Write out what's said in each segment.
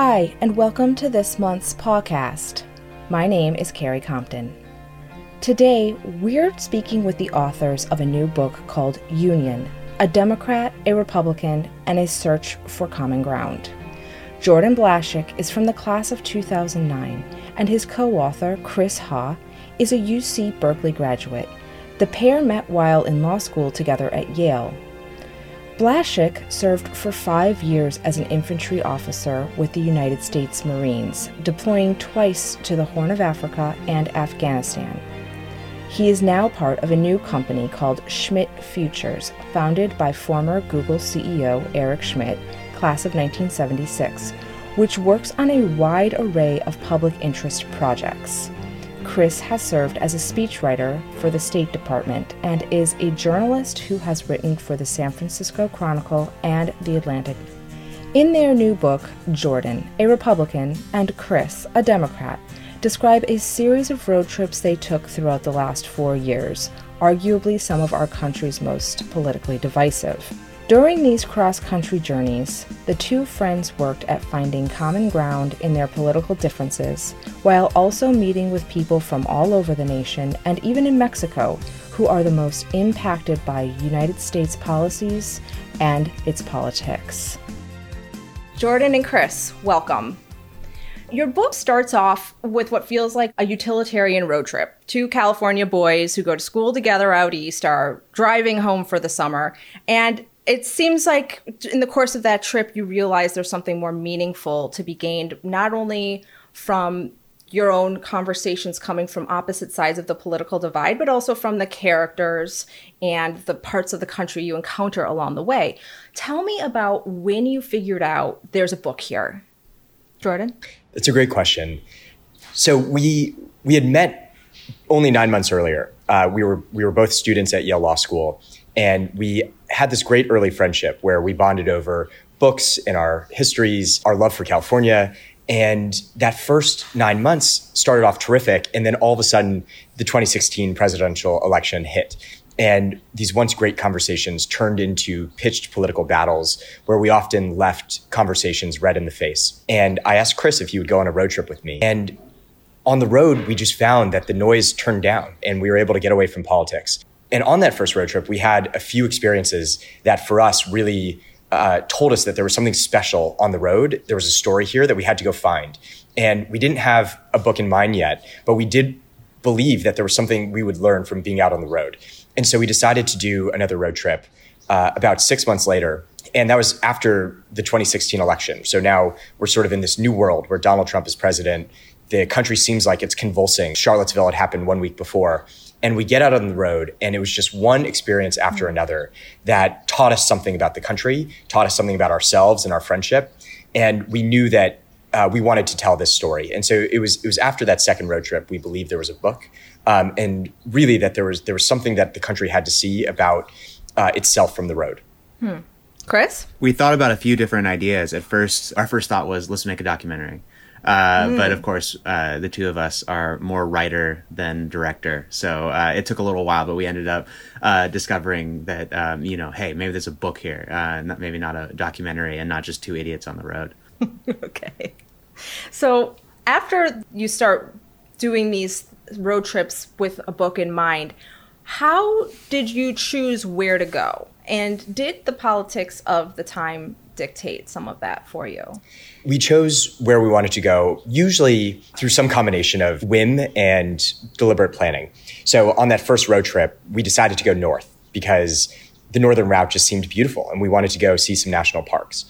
Hi, and welcome to this month's podcast. My name is Carrie Compton. Today, we're speaking with the authors of a new book called Union A Democrat, a Republican, and a Search for Common Ground. Jordan Blashek is from the class of 2009, and his co author, Chris Haugh, is a UC Berkeley graduate. The pair met while in law school together at Yale. Blashek served for five years as an infantry officer with the United States Marines, deploying twice to the Horn of Africa and Afghanistan. He is now part of a new company called Schmidt Futures, founded by former Google CEO Eric Schmidt, class of 1976, which works on a wide array of public interest projects. Chris has served as a speechwriter for the State Department and is a journalist who has written for the San Francisco Chronicle and The Atlantic. In their new book, Jordan, a Republican, and Chris, a Democrat, describe a series of road trips they took throughout the last four years, arguably some of our country's most politically divisive. During these cross country journeys, the two friends worked at finding common ground in their political differences, while also meeting with people from all over the nation and even in Mexico who are the most impacted by United States policies and its politics. Jordan and Chris, welcome. Your book starts off with what feels like a utilitarian road trip. Two California boys who go to school together out east are driving home for the summer, and it seems like in the course of that trip, you realize there's something more meaningful to be gained, not only from your own conversations coming from opposite sides of the political divide, but also from the characters and the parts of the country you encounter along the way. Tell me about when you figured out there's a book here. Jordan? It's a great question. So we we had met only nine months earlier. Uh, we were we were both students at Yale Law School, and we had this great early friendship where we bonded over books and our histories, our love for California. And that first nine months started off terrific. And then all of a sudden, the 2016 presidential election hit. And these once great conversations turned into pitched political battles where we often left conversations red in the face. And I asked Chris if he would go on a road trip with me. And on the road, we just found that the noise turned down and we were able to get away from politics. And on that first road trip, we had a few experiences that for us really uh, told us that there was something special on the road. There was a story here that we had to go find. And we didn't have a book in mind yet, but we did believe that there was something we would learn from being out on the road. And so we decided to do another road trip uh, about six months later. And that was after the 2016 election. So now we're sort of in this new world where Donald Trump is president. The country seems like it's convulsing. Charlottesville had happened one week before and we get out on the road and it was just one experience after mm-hmm. another that taught us something about the country taught us something about ourselves and our friendship and we knew that uh, we wanted to tell this story. And so it was it was after that second road trip we believed there was a book um, and really that there was there was something that the country had to see about uh, itself from the road. Hmm. chris? We thought about a few different ideas. At first our first thought was let's make a documentary uh, mm. But of course, uh, the two of us are more writer than director, so uh, it took a little while. But we ended up uh, discovering that um, you know, hey, maybe there's a book here, uh, not, maybe not a documentary, and not just two idiots on the road. okay, so after you start doing these road trips with a book in mind, how did you choose where to go? And did the politics of the time dictate some of that for you? We chose where we wanted to go, usually through some combination of whim and deliberate planning. So on that first road trip, we decided to go north because the northern route just seemed beautiful and we wanted to go see some national parks.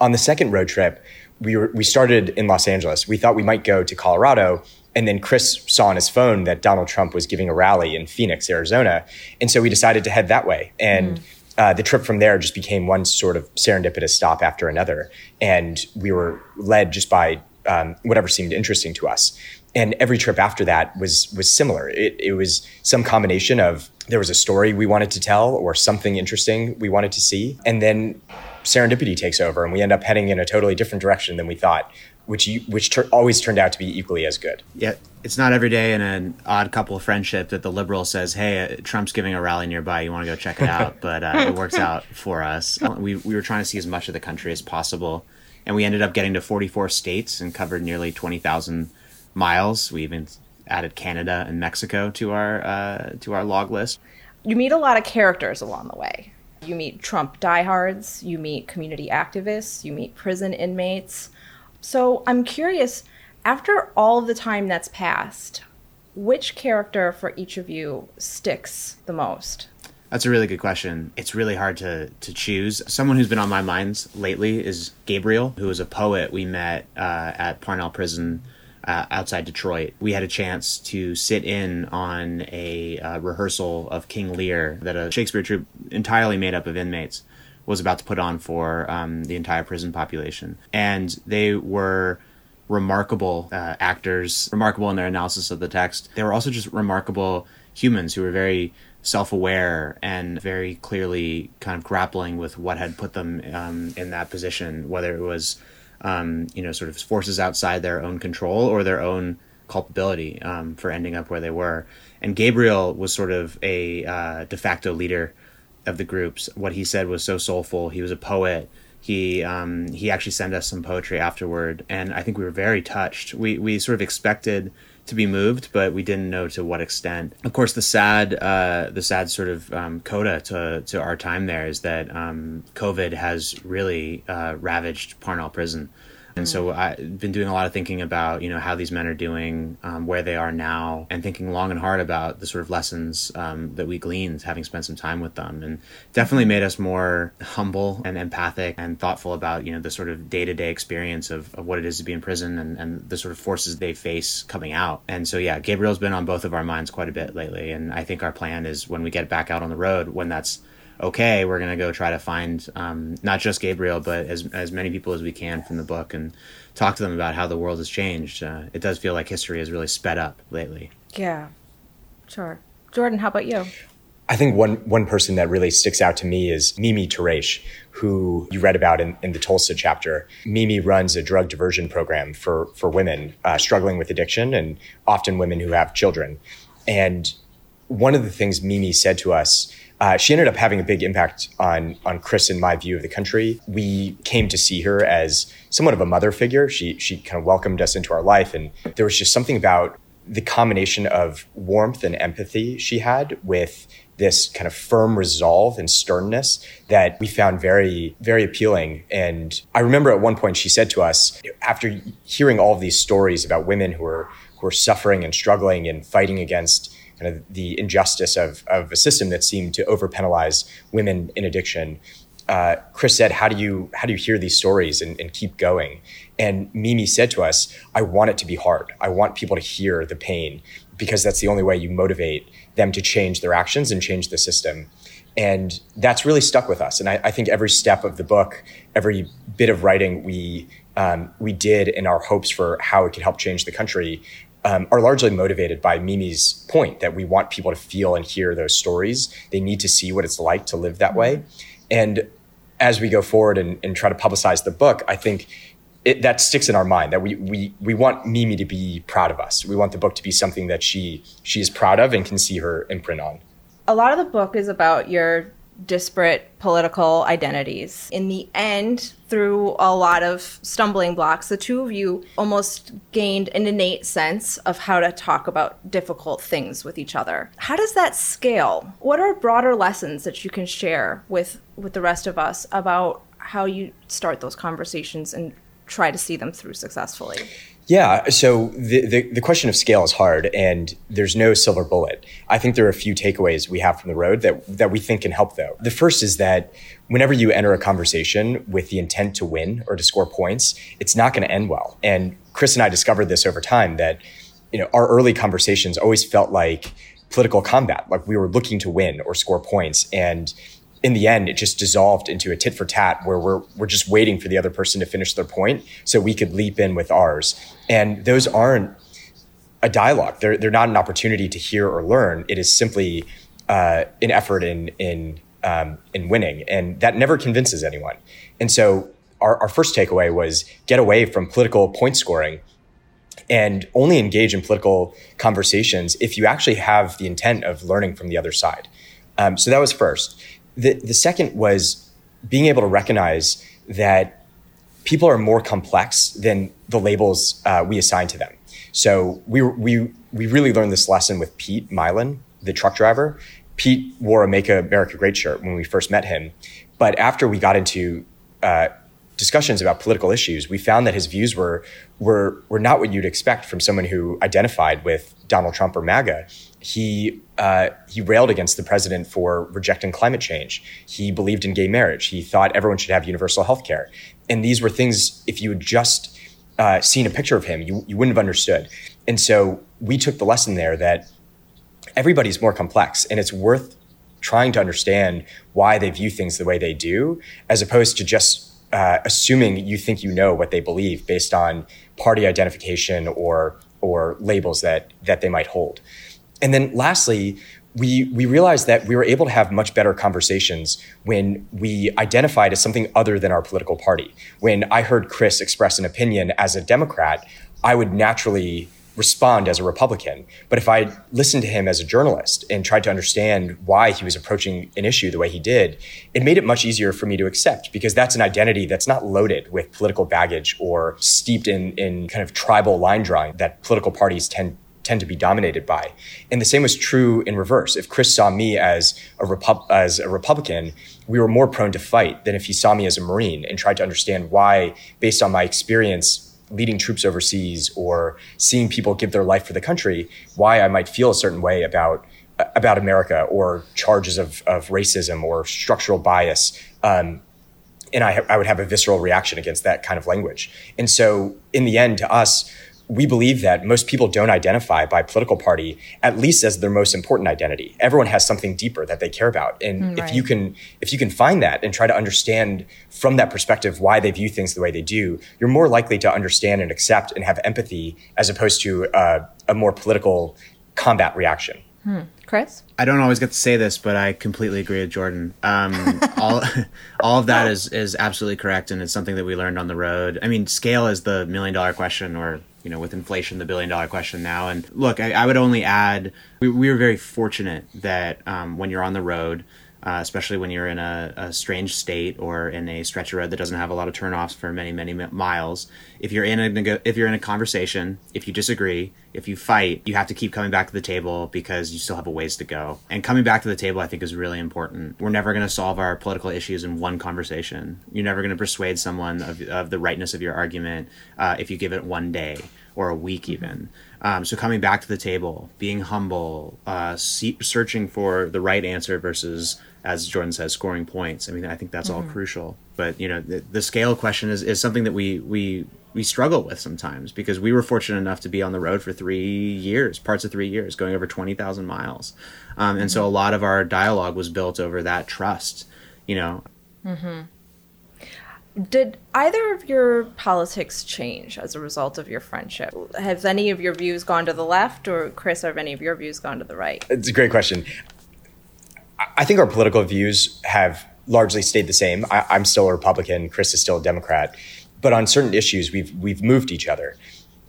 On the second road trip, we, were, we started in Los Angeles. We thought we might go to Colorado and then Chris saw on his phone that Donald Trump was giving a rally in Phoenix, Arizona. And so we decided to head that way. And mm uh, the trip from there just became one sort of serendipitous stop after another. And we were led just by um, whatever seemed interesting to us. And every trip after that was was similar. It, it was some combination of there was a story we wanted to tell or something interesting we wanted to see, and then serendipity takes over, and we end up heading in a totally different direction than we thought which you, which ter- always turned out to be equally as good. Yeah, it's not every day in an odd couple of friendship that the liberal says, "Hey, uh, Trump's giving a rally nearby. You want to go check it out?" but uh, it works out for us. We we were trying to see as much of the country as possible and we ended up getting to 44 states and covered nearly 20,000 miles. We even added Canada and Mexico to our uh, to our log list. You meet a lot of characters along the way. You meet Trump diehards, you meet community activists, you meet prison inmates. So I'm curious, after all the time that's passed, which character for each of you sticks the most? That's a really good question. It's really hard to, to choose. Someone who's been on my minds lately is Gabriel, who is a poet we met uh, at Parnall Prison uh, outside Detroit. We had a chance to sit in on a uh, rehearsal of King Lear that a Shakespeare troupe entirely made up of inmates was about to put on for um, the entire prison population. And they were remarkable uh, actors, remarkable in their analysis of the text. They were also just remarkable humans who were very self aware and very clearly kind of grappling with what had put them um, in that position, whether it was, um, you know, sort of forces outside their own control or their own culpability um, for ending up where they were. And Gabriel was sort of a uh, de facto leader of the groups. What he said was so soulful. He was a poet. He um, he actually sent us some poetry afterward, and I think we were very touched. We we sort of expected to be moved, but we didn't know to what extent. Of course, the sad, uh, the sad sort of um, coda to to our time there is that um, COVID has really uh, ravaged Parnall Prison. And so I've been doing a lot of thinking about, you know, how these men are doing, um, where they are now, and thinking long and hard about the sort of lessons um, that we gleaned having spent some time with them. And definitely made us more humble and empathic and thoughtful about, you know, the sort of day to day experience of, of what it is to be in prison and, and the sort of forces they face coming out. And so, yeah, Gabriel's been on both of our minds quite a bit lately. And I think our plan is when we get back out on the road, when that's okay, we're going to go try to find um, not just Gabriel, but as, as many people as we can from the book and talk to them about how the world has changed. Uh, it does feel like history has really sped up lately. Yeah, sure. Jordan, how about you? I think one one person that really sticks out to me is Mimi Tarrasch, who you read about in, in the Tulsa chapter. Mimi runs a drug diversion program for for women uh, struggling with addiction and often women who have children. And one of the things Mimi said to us uh, she ended up having a big impact on on Chris and my view of the country. We came to see her as somewhat of a mother figure. She she kind of welcomed us into our life, and there was just something about the combination of warmth and empathy she had with this kind of firm resolve and sternness that we found very, very appealing. And I remember at one point she said to us, after hearing all of these stories about women who are who are suffering and struggling and fighting against kind of the injustice of, of a system that seemed to overpenalize women in addiction. Uh, Chris said, "How do you how do you hear these stories and, and, keep going?" And Mimi said to us, "I want it to be hard. I want people to hear the pain because that's the only way you motivate them to change their actions and change the system." And that's really stuck with us. And I, I think every step of the book, every bit of writing we um, we did in our hopes for how it could help change the country um, are largely motivated by Mimi's point that we want people to feel and hear those stories. They need to see what it's like to live that way. And as we go forward and, and try to publicize the book, I think it, that sticks in our mind that we, we, we want Mimi to be proud of us. We want the book to be something that she, she is proud of and can see her imprint on. A lot of the book is about your disparate political identities. In the end, through a lot of stumbling blocks, the two of you almost gained an innate sense of how to talk about difficult things with each other. How does that scale? What are broader lessons that you can share with with the rest of us about how you start those conversations and try to see them through successfully? Yeah, so the, the, the, question of scale is hard and there's no silver bullet. I think there are a few takeaways we have from the road that, that we think can help though. The first is that whenever you enter a conversation with the intent to win or to score points, it's not going to end well. And Chris and I discovered this over time that, you know, our early conversations always felt like political combat, like we were looking to win or score points. And in the end, it just dissolved into a tit for tat where we're, we're just waiting for the other person to finish their point so we could leap in with ours. And those aren't a dialogue. They're, they're not an opportunity to hear or learn. It is simply uh, an effort in, in, um, in winning. And that never convinces anyone. And so our, our first takeaway was get away from political point scoring and only engage in political conversations if you actually have the intent of learning from the other side. Um, so that was first. The, the second was being able to recognize that people are more complex than the labels uh, we assign to them. So we, we, we really learned this lesson with Pete Milan, the truck driver. Pete wore a Make America Great shirt when we first met him. But after we got into uh, discussions about political issues, we found that his views were, were, were not what you'd expect from someone who identified with Donald Trump or MAGA. He, uh, he railed against the president for rejecting climate change. He believed in gay marriage. He thought everyone should have universal health care. And these were things, if you had just uh, seen a picture of him, you, you wouldn't have understood. And so we took the lesson there that everybody's more complex and it's worth trying to understand why they view things the way they do, as opposed to just uh, assuming you think you know what they believe based on party identification or or labels that that they might hold. And then lastly, we, we realized that we were able to have much better conversations when we identified as something other than our political party. When I heard Chris express an opinion as a Democrat, I would naturally respond as a Republican. But if I listened to him as a journalist and tried to understand why he was approaching an issue the way he did, it made it much easier for me to accept because that's an identity that's not loaded with political baggage or steeped in, in kind of tribal line drawing that political parties tend tend to be dominated by. And the same was true in reverse. If Chris saw me as a, Repu- as a Republican, we were more prone to fight than if he saw me as a Marine and tried to understand why, based on my experience leading troops overseas or seeing people give their life for the country, why I might feel a certain way about about America or charges of, of racism or structural bias. Um, and I, I would have a visceral reaction against that kind of language. And so, in the end, to us, we believe that most people don't identify by political party at least as their most important identity everyone has something deeper that they care about and right. Mm, if you can if you can find that and try to understand from that perspective why they view things the way they do you're more likely to understand and accept and have empathy as opposed to uh, a more political combat reaction hmm. chris I don't always get to say this, but I completely agree with Jordan. Um, all, all of that is is absolutely correct, and it's something that we learned on the road. I mean, scale is the million dollar question, or you know, with inflation, the billion dollar question now. And look, I, I would only add, we, we, were very fortunate that um, when you're on the road, uh, especially when you're in a, a, strange state or in a stretch of road that doesn't have a lot of turnoffs for many, many miles. If you're in a if you're in a conversation, if you disagree, if you fight, you have to keep coming back to the table because you still have a ways to go. And coming back to the table, I think, is really important. We're never going to solve our political issues in one conversation. You're never going to persuade someone of, of the rightness of your argument uh, if you give it one day or a week even. Um, so coming back to the table, being humble, uh, see, searching for the right answer versus as Jordan says, scoring points. I mean, I think that's mm-hmm. all crucial. But you know, the, the, scale question is, is something that we we we struggle with sometimes because we were fortunate enough to be on the road for three years, parts of three years, going over twenty thousand miles, um, and mm-hmm. so a lot of our dialogue was built over that trust. You know. Mm-hmm. Did either of your politics change as a result of your friendship? Have any of your views gone to the left, or Chris, have any of your views gone to the right? It's a great question. I think our political views have largely stayed the same. I, am still a Republican. Chris is still a Democrat. But on certain issues, we've we've moved each other.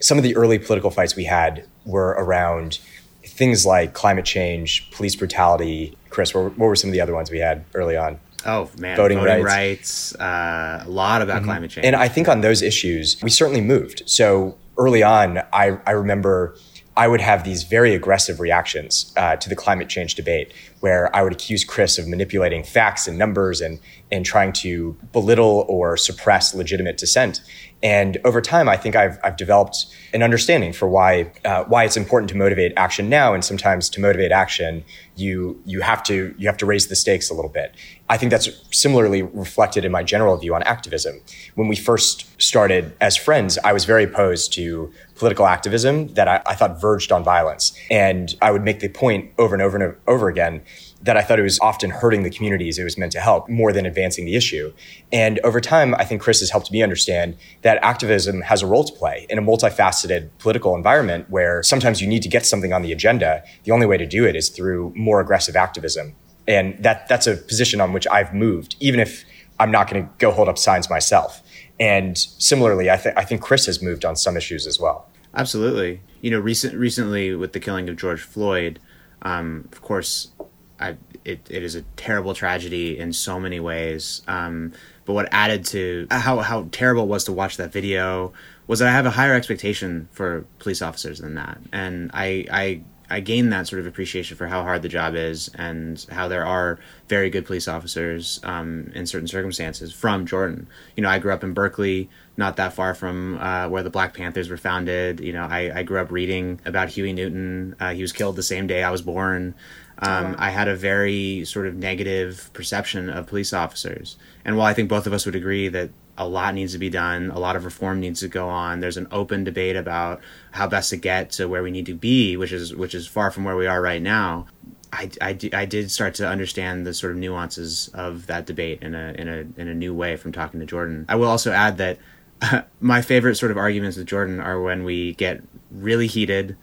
Some of the early political fights we had were around things like climate change, police brutality. Chris, what, what were some of the other ones we had early on? Oh man, voting, voting rights, rights uh, a lot about mm-hmm. climate change. And I think on those issues, we certainly moved. So early on, I, I remember I would have these very aggressive reactions uh, to the climate change debate, where I would accuse Chris of manipulating facts and numbers and and trying to belittle or suppress legitimate dissent. And over time, I think I've, I've developed an understanding for why uh, why it's important to motivate action now, and sometimes to motivate action, you you have to you have to raise the stakes a little bit. I think that's similarly reflected in my general view on activism. When we first started as friends, I was very opposed to political activism that I, I thought verged on violence, and I would make the point over and over and over again that I thought it was often hurting the communities it was meant to help more than advancing the issue. And over time, I think Chris has helped me understand that activism has a role to play in a multifaceted political environment where sometimes you need to get something on the agenda. The only way to do it is through more aggressive activism. And that, that's a position on which I've moved, even if I'm not going to go hold up signs myself. And similarly, I, th- I think Chris has moved on some issues as well. Absolutely. You know, recent, recently with the killing of George Floyd, um, of course, I, it, it is a terrible tragedy in so many ways. Um, but what added to how, how terrible it was to watch that video was that I have a higher expectation for police officers than that. And I, I I gained that sort of appreciation for how hard the job is and how there are very good police officers um, in certain circumstances from Jordan. You know, I grew up in Berkeley, not that far from uh, where the Black Panthers were founded. You know, I, I grew up reading about Huey Newton. Uh, he was killed the same day I was born. Um, I had a very sort of negative perception of police officers. And while I think both of us would agree that a lot needs to be done. A lot of reform needs to go on. There's an open debate about how best to get to where we need to be, which is which is far from where we are right now. I, I, I did start to understand the sort of nuances of that debate in a in a in a new way from talking to Jordan. I will also add that uh, my favorite sort of arguments with Jordan are when we get really heated.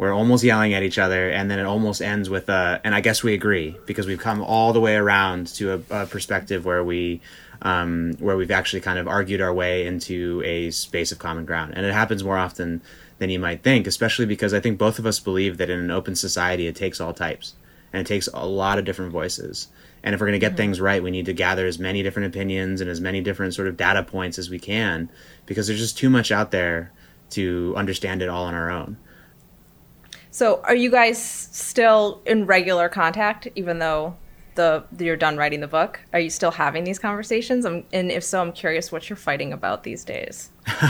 We're almost yelling at each other, and then it almost ends with a. And I guess we agree because we've come all the way around to a, a perspective where we um, where we've actually kind of argued our way into a space of common ground. And it happens more often than you might think, especially because I think both of us believe that in an open society, it takes all types and it takes a lot of different voices. And if we're going to get mm-hmm. things right, we need to gather as many different opinions and as many different sort of data points as we can because there's just too much out there to understand it all on our own. So, are you guys still in regular contact, even though the you're done writing the book, are you still having these conversations? I'm, and if so, I'm curious what you're fighting about these days.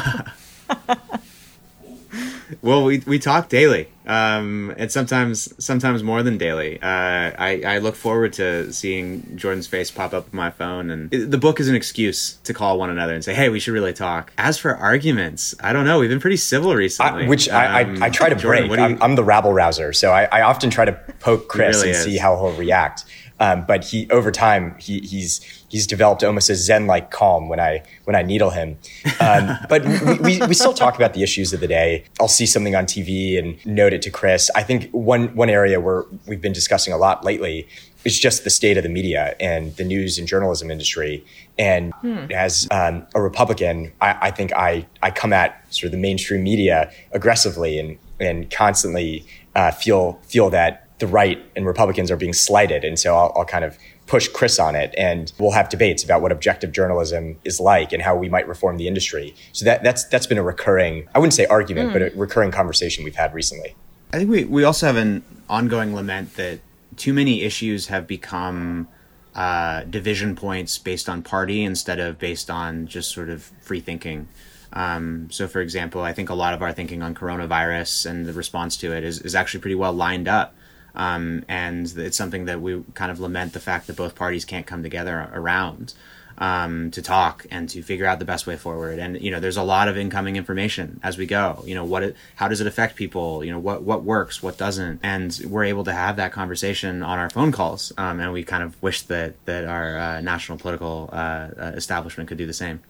well, we we talk daily, um, and sometimes sometimes more than daily. Uh, I I look forward to seeing Jordan's face pop up on my phone, and it, the book is an excuse to call one another and say, "Hey, we should really talk." As for arguments, I don't know. We've been pretty civil recently, I, which um, I, I, I try to Jordan, break. You, I'm, I'm, the rabble rouser, so I, I often try to poke Chris really and is. see how he'll react. Um, but he over time he, he's he's developed almost a zen like calm when I when I needle him. Um, but we, we, we, still talk about the issues of the day. I'll see something on TV and note it to Chris. I think one one area where we've been discussing a lot lately is just the state of the media and the news and journalism industry. And hmm. as um, a Republican, I, I, think I I come at sort of the mainstream media aggressively and and constantly uh, feel feel that the right and Republicans are being slighted. And so I'll, I'll, kind of push Chris on it and we'll have debates about what objective journalism is like and how we might reform the industry. So that, that's, that's been a recurring, I wouldn't say argument, mm. but a recurring conversation we've had recently. I think we, we also have an ongoing lament that too many issues have become uh, division points based on party instead of based on just sort of free thinking. Um, so, for example, I think a lot of our thinking on coronavirus and the response to it is, is actually pretty well lined up um, and it's something that we kind of lament the fact that both parties can't come together around um, to talk and to figure out the best way forward. And you know, there's a lot of incoming information as we go. You know, what it, how does it affect people? You know, what what works, what doesn't, and we're able to have that conversation on our phone calls. Um, and we kind of wish that that our uh, national political uh, uh establishment could do the same.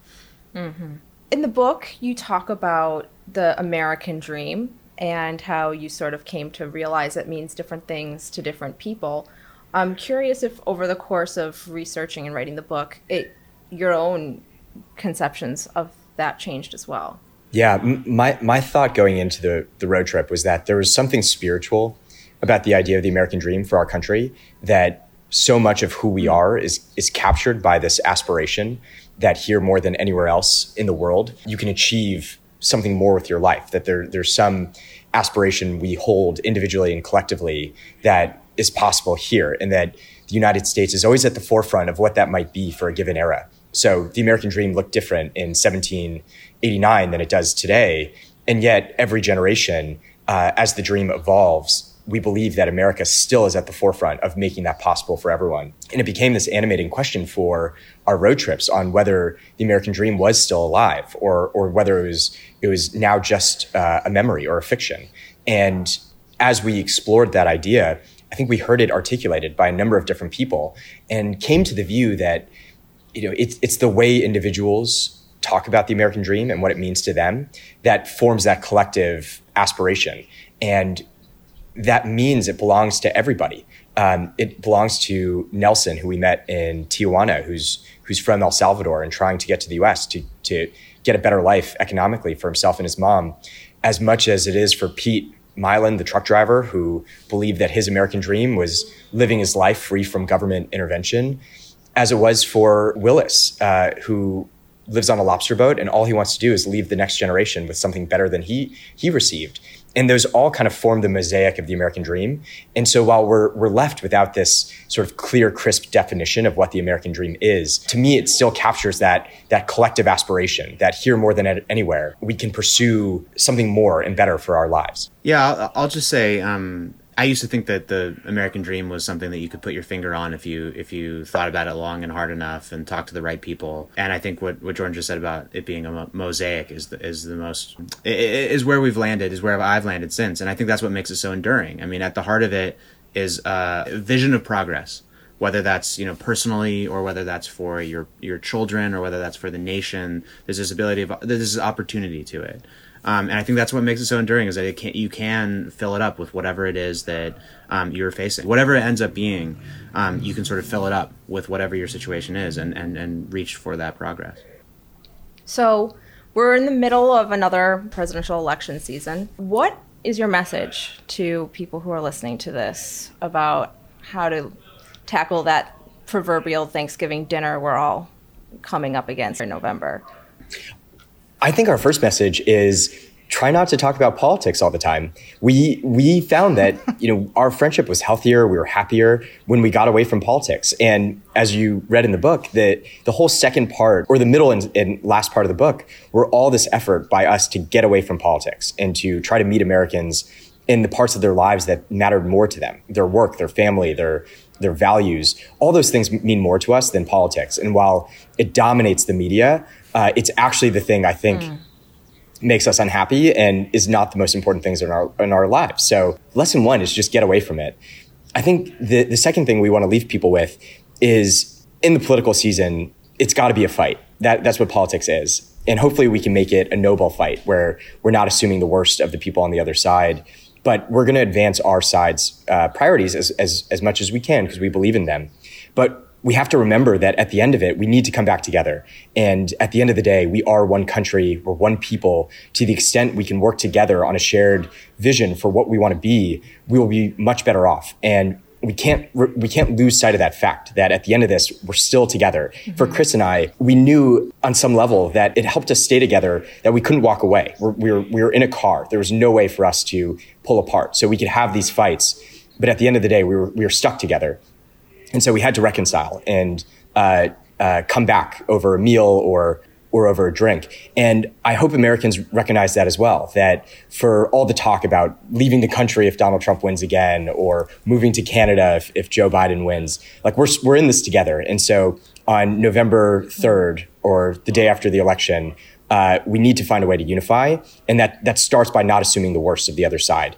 Mm-hmm. In the book, you talk about the American dream and how you sort of came to realize it means different things to different people. I'm curious if over the course of researching and writing the book, it your own conceptions of that changed as well. Yeah, my my thought going into the the road trip was that there was something spiritual about the idea of the American dream for our country that so much of who we are is is captured by this aspiration that here more than anywhere else in the world you can achieve something more with your life, that there, there's some aspiration we hold individually and collectively that is possible here, and that the United States is always at the forefront of what that might be for a given era. So the American dream looked different in 1789 than it does today. And yet, every generation, uh, as the dream evolves, we believe that America still is at the forefront of making that possible for everyone. And it became this animating question for our road trips on whether the American dream was still alive or, or whether it was, it was now just uh, a memory or a fiction. And as we explored that idea, I think we heard it articulated by a number of different people and came to the view that, you know, it's, it's the way individuals talk about the American dream and what it means to them that forms that collective aspiration. And that means it belongs to everybody. Um, it belongs to Nelson, who we met in Tijuana, who's who's from El Salvador and trying to get to the U.S. to to get a better life economically for himself and his mom, as much as it is for Pete Milan, the truck driver who believed that his American dream was living his life free from government intervention, as it was for Willis, uh, who lives on a lobster boat and all he wants to do is leave the next generation with something better than he he received and those all kind of form the mosaic of the American dream. And so while we're, we're left without this sort of clear, crisp definition of what the American dream is, to me, it still captures that, that collective aspiration that here more than anywhere, we can pursue something more and better for our lives. Yeah, I'll, I'll just say, um, I used to think that the American dream was something that you could put your finger on if you if you thought about it long and hard enough and talked to the right people. And I think what, what Jordan just said about it being a mosaic is the, is the most is where we've landed is where I've landed since. And I think that's what makes it so enduring. I mean, at the heart of it is a vision of progress whether that's you know personally or whether that's for your your children or whether that's for the nation there's this ability of there's this opportunity to it um, and I think that's what makes it so enduring is that it can you can fill it up with whatever it is that um, you're facing, whatever it ends up being. Um, you can sort of fill it up with whatever your situation is, and and and reach for that progress. So we're in the middle of another presidential election season. What is your message to people who are listening to this about how to tackle that proverbial Thanksgiving dinner we're all coming up against in November? I think our first message is try not to talk about politics all the time. We we found that you know our friendship was healthier, we were happier when we got away from politics. And as you read in the book, that the whole second part or the middle and, and, last part of the book were all this effort by us to get away from politics and to try to meet Americans in the parts of their lives that mattered more to them, their work, their family, their their values. All those things mean more to us than politics. And while it dominates the media, uh, it's actually the thing I think mm. makes us unhappy and is not the most important things in our in our lives. So lesson one is just get away from it. I think the the second thing we want to leave people with is in the political season, it's got to be a fight. That that's what politics is. And hopefully we can make it a noble fight where we're not assuming the worst of the people on the other side, but we're going to advance our side's uh, priorities as, as, as much as we can because we believe in them. But we have to remember that at the end of it, we need to come back together. And at the end of the day, we are one country, we're one people. To the extent we can work together on a shared vision for what we want to be, we will be much better off. And we can't we can't lose sight of that fact that at the end of this we're still together. Mm-hmm. For Chris and I, we knew on some level that it helped us stay together that we couldn't walk away. We're, we were we were in a car. There was no way for us to pull apart. So we could have these fights, but at the end of the day, we were we were stuck together. And so we had to reconcile and uh, uh, come back over a meal or or over a drink. And I hope Americans recognize that as well, that for all the talk about leaving the country if Donald Trump wins again or moving to Canada if, if Joe Biden wins, like we're, we're in this together. And so on November 3rd or the day after the election, uh, we need to find a way to unify. And that, that starts by not assuming the worst of the other side.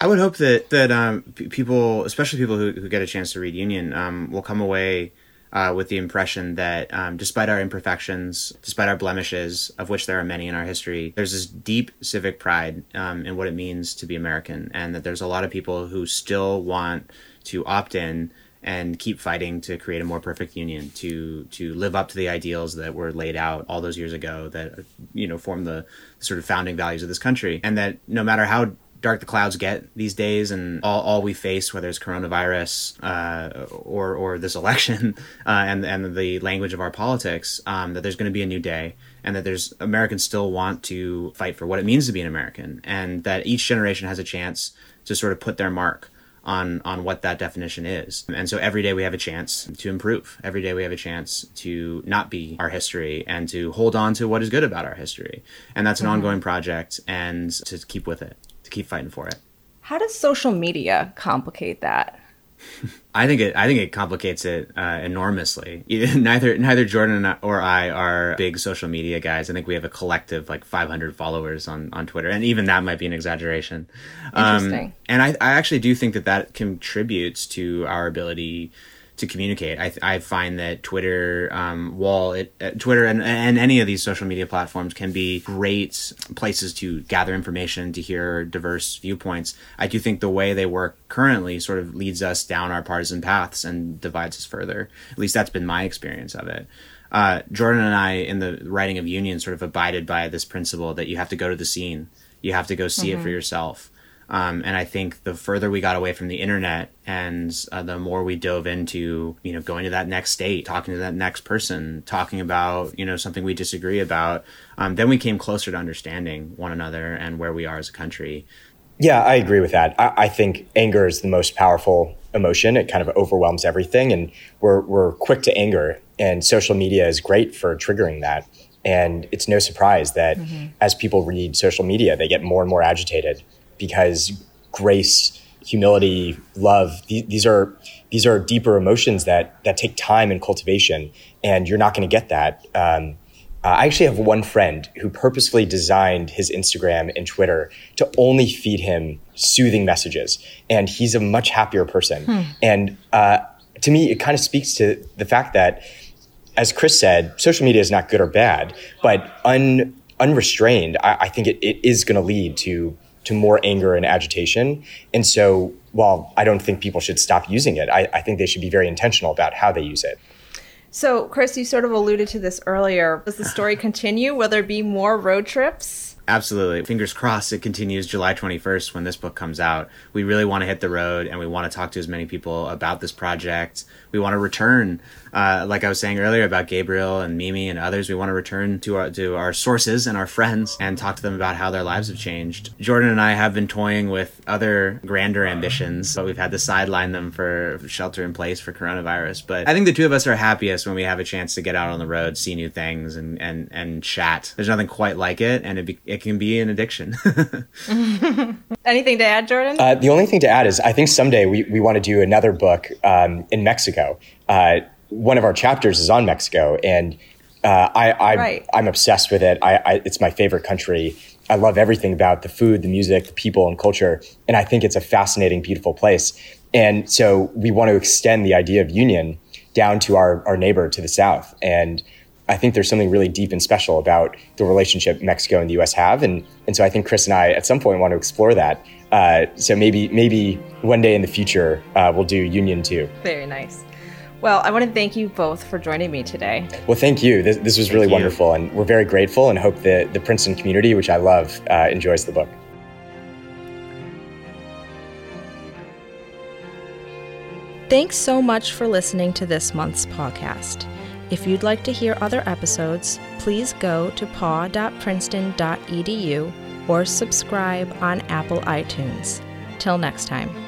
I would hope that that um, p- people, especially people who, who get a chance to read Union, um, will come away uh, with the impression that um, despite our imperfections, despite our blemishes, of which there are many in our history, there's this deep civic pride um, in what it means to be American, and that there's a lot of people who still want to opt in and keep fighting to create a more perfect union to to live up to the ideals that were laid out all those years ago that you know form the sort of founding values of this country. And that no matter how dark the clouds get these days and all, all we face, whether it's coronavirus uh, or or this election uh, and and the language of our politics, um, that there's going to be a new day and that there's Americans still want to fight for what it means to be an American and that each generation has a chance to sort of put their mark on on what that definition is. And so every day we have a chance to improve. Every day we have a chance to not be our history and to hold on to what is good about our history. And that's an mm-hmm. ongoing project and to keep with it to keep fighting for it. How does social media complicate that? I think it. I think it complicates it uh, enormously. Neither neither Jordan or I are big social media guys. I think we have a collective like 500 followers on on Twitter, and even that might be an exaggeration. Interesting. Um, and I, I actually do think that that contributes to our ability to communicate. I, I find that Twitter, um, wall, it, uh, Twitter, and, and any of these social media platforms can be great places to gather information, to hear diverse viewpoints. I do think the way they work currently sort of leads us down our partisan paths and divides us further. At least that's been my experience of it. Uh, Jordan and I, in the writing of Union, sort of abided by this principle that you have to go to the scene, you have to go see mm-hmm. it for mm-hmm. yourself. Um, and I think the further we got away from the internet and uh, the more we dove into, you know, going to that next state, talking to that next person, talking about, you know, something we disagree about, um, then we came closer to understanding one another and where we are as a country. Yeah, I agree with that. I, I think anger is the most powerful emotion. It kind of overwhelms everything, and we're, we're quick to anger. And social media is great for triggering that. And it's no surprise that mm-hmm. as people read social media, they get more and more agitated because grace, humility, love, th- these are these are deeper emotions that that take time and cultivation, and you're not going to get that. Um, uh, I actually have one friend who purposefully designed his Instagram and Twitter to only feed him soothing messages, and he's a much happier person. Hmm. And uh, to me, it kind of speaks to the fact that, as Chris said, social media is not good or bad, but un, unrestrained, I, I think it, it is going to lead to to more anger and agitation. And so, while I don't think people should stop using it, I, I think they should be very intentional about how they use it. So, Chris, you sort of alluded to this earlier. Does the story continue? Will there be more road trips? Absolutely. Fingers crossed it continues July 21st when this book comes out. We really want to hit the road and we want to talk to as many people about this project. We want to return uh, like I was saying earlier about Gabriel and Mimi and others, we want to return to our to our sources and our friends and talk to them about how their lives have changed. Jordan and I have been toying with other grander ambitions, but we've had to sideline them for shelter in place for coronavirus. But I think the two of us are happiest when we have a chance to get out on the road, see new things, and and and chat. There's nothing quite like it, and it be, it can be an addiction. Anything to add, Jordan? Uh, the only thing to add is I think someday we, we want to do another book um, in Mexico. Uh, one of our chapters is on Mexico, and uh, I, I right. I'm obsessed with it. I, I, it's my favorite country. I love everything about the food, the music, the people, and culture, and I think it's a fascinating, beautiful place. And so we want to extend the idea of union down to our, our neighbor to the south. And I think there's something really deep and special about the relationship Mexico and the U.S. have, and and so I think Chris and I at some point want to explore that. Uh, so maybe maybe one day in the future uh, we'll do Union too. Very nice. Well, I want to thank you both for joining me today. Well, thank you. This, this was really wonderful, and we're very grateful and hope that the Princeton community, which I love, uh, enjoys the book. Thanks so much for listening to this month's podcast. If you'd like to hear other episodes, please go to paw.princeton.edu or subscribe on Apple iTunes. Till next time.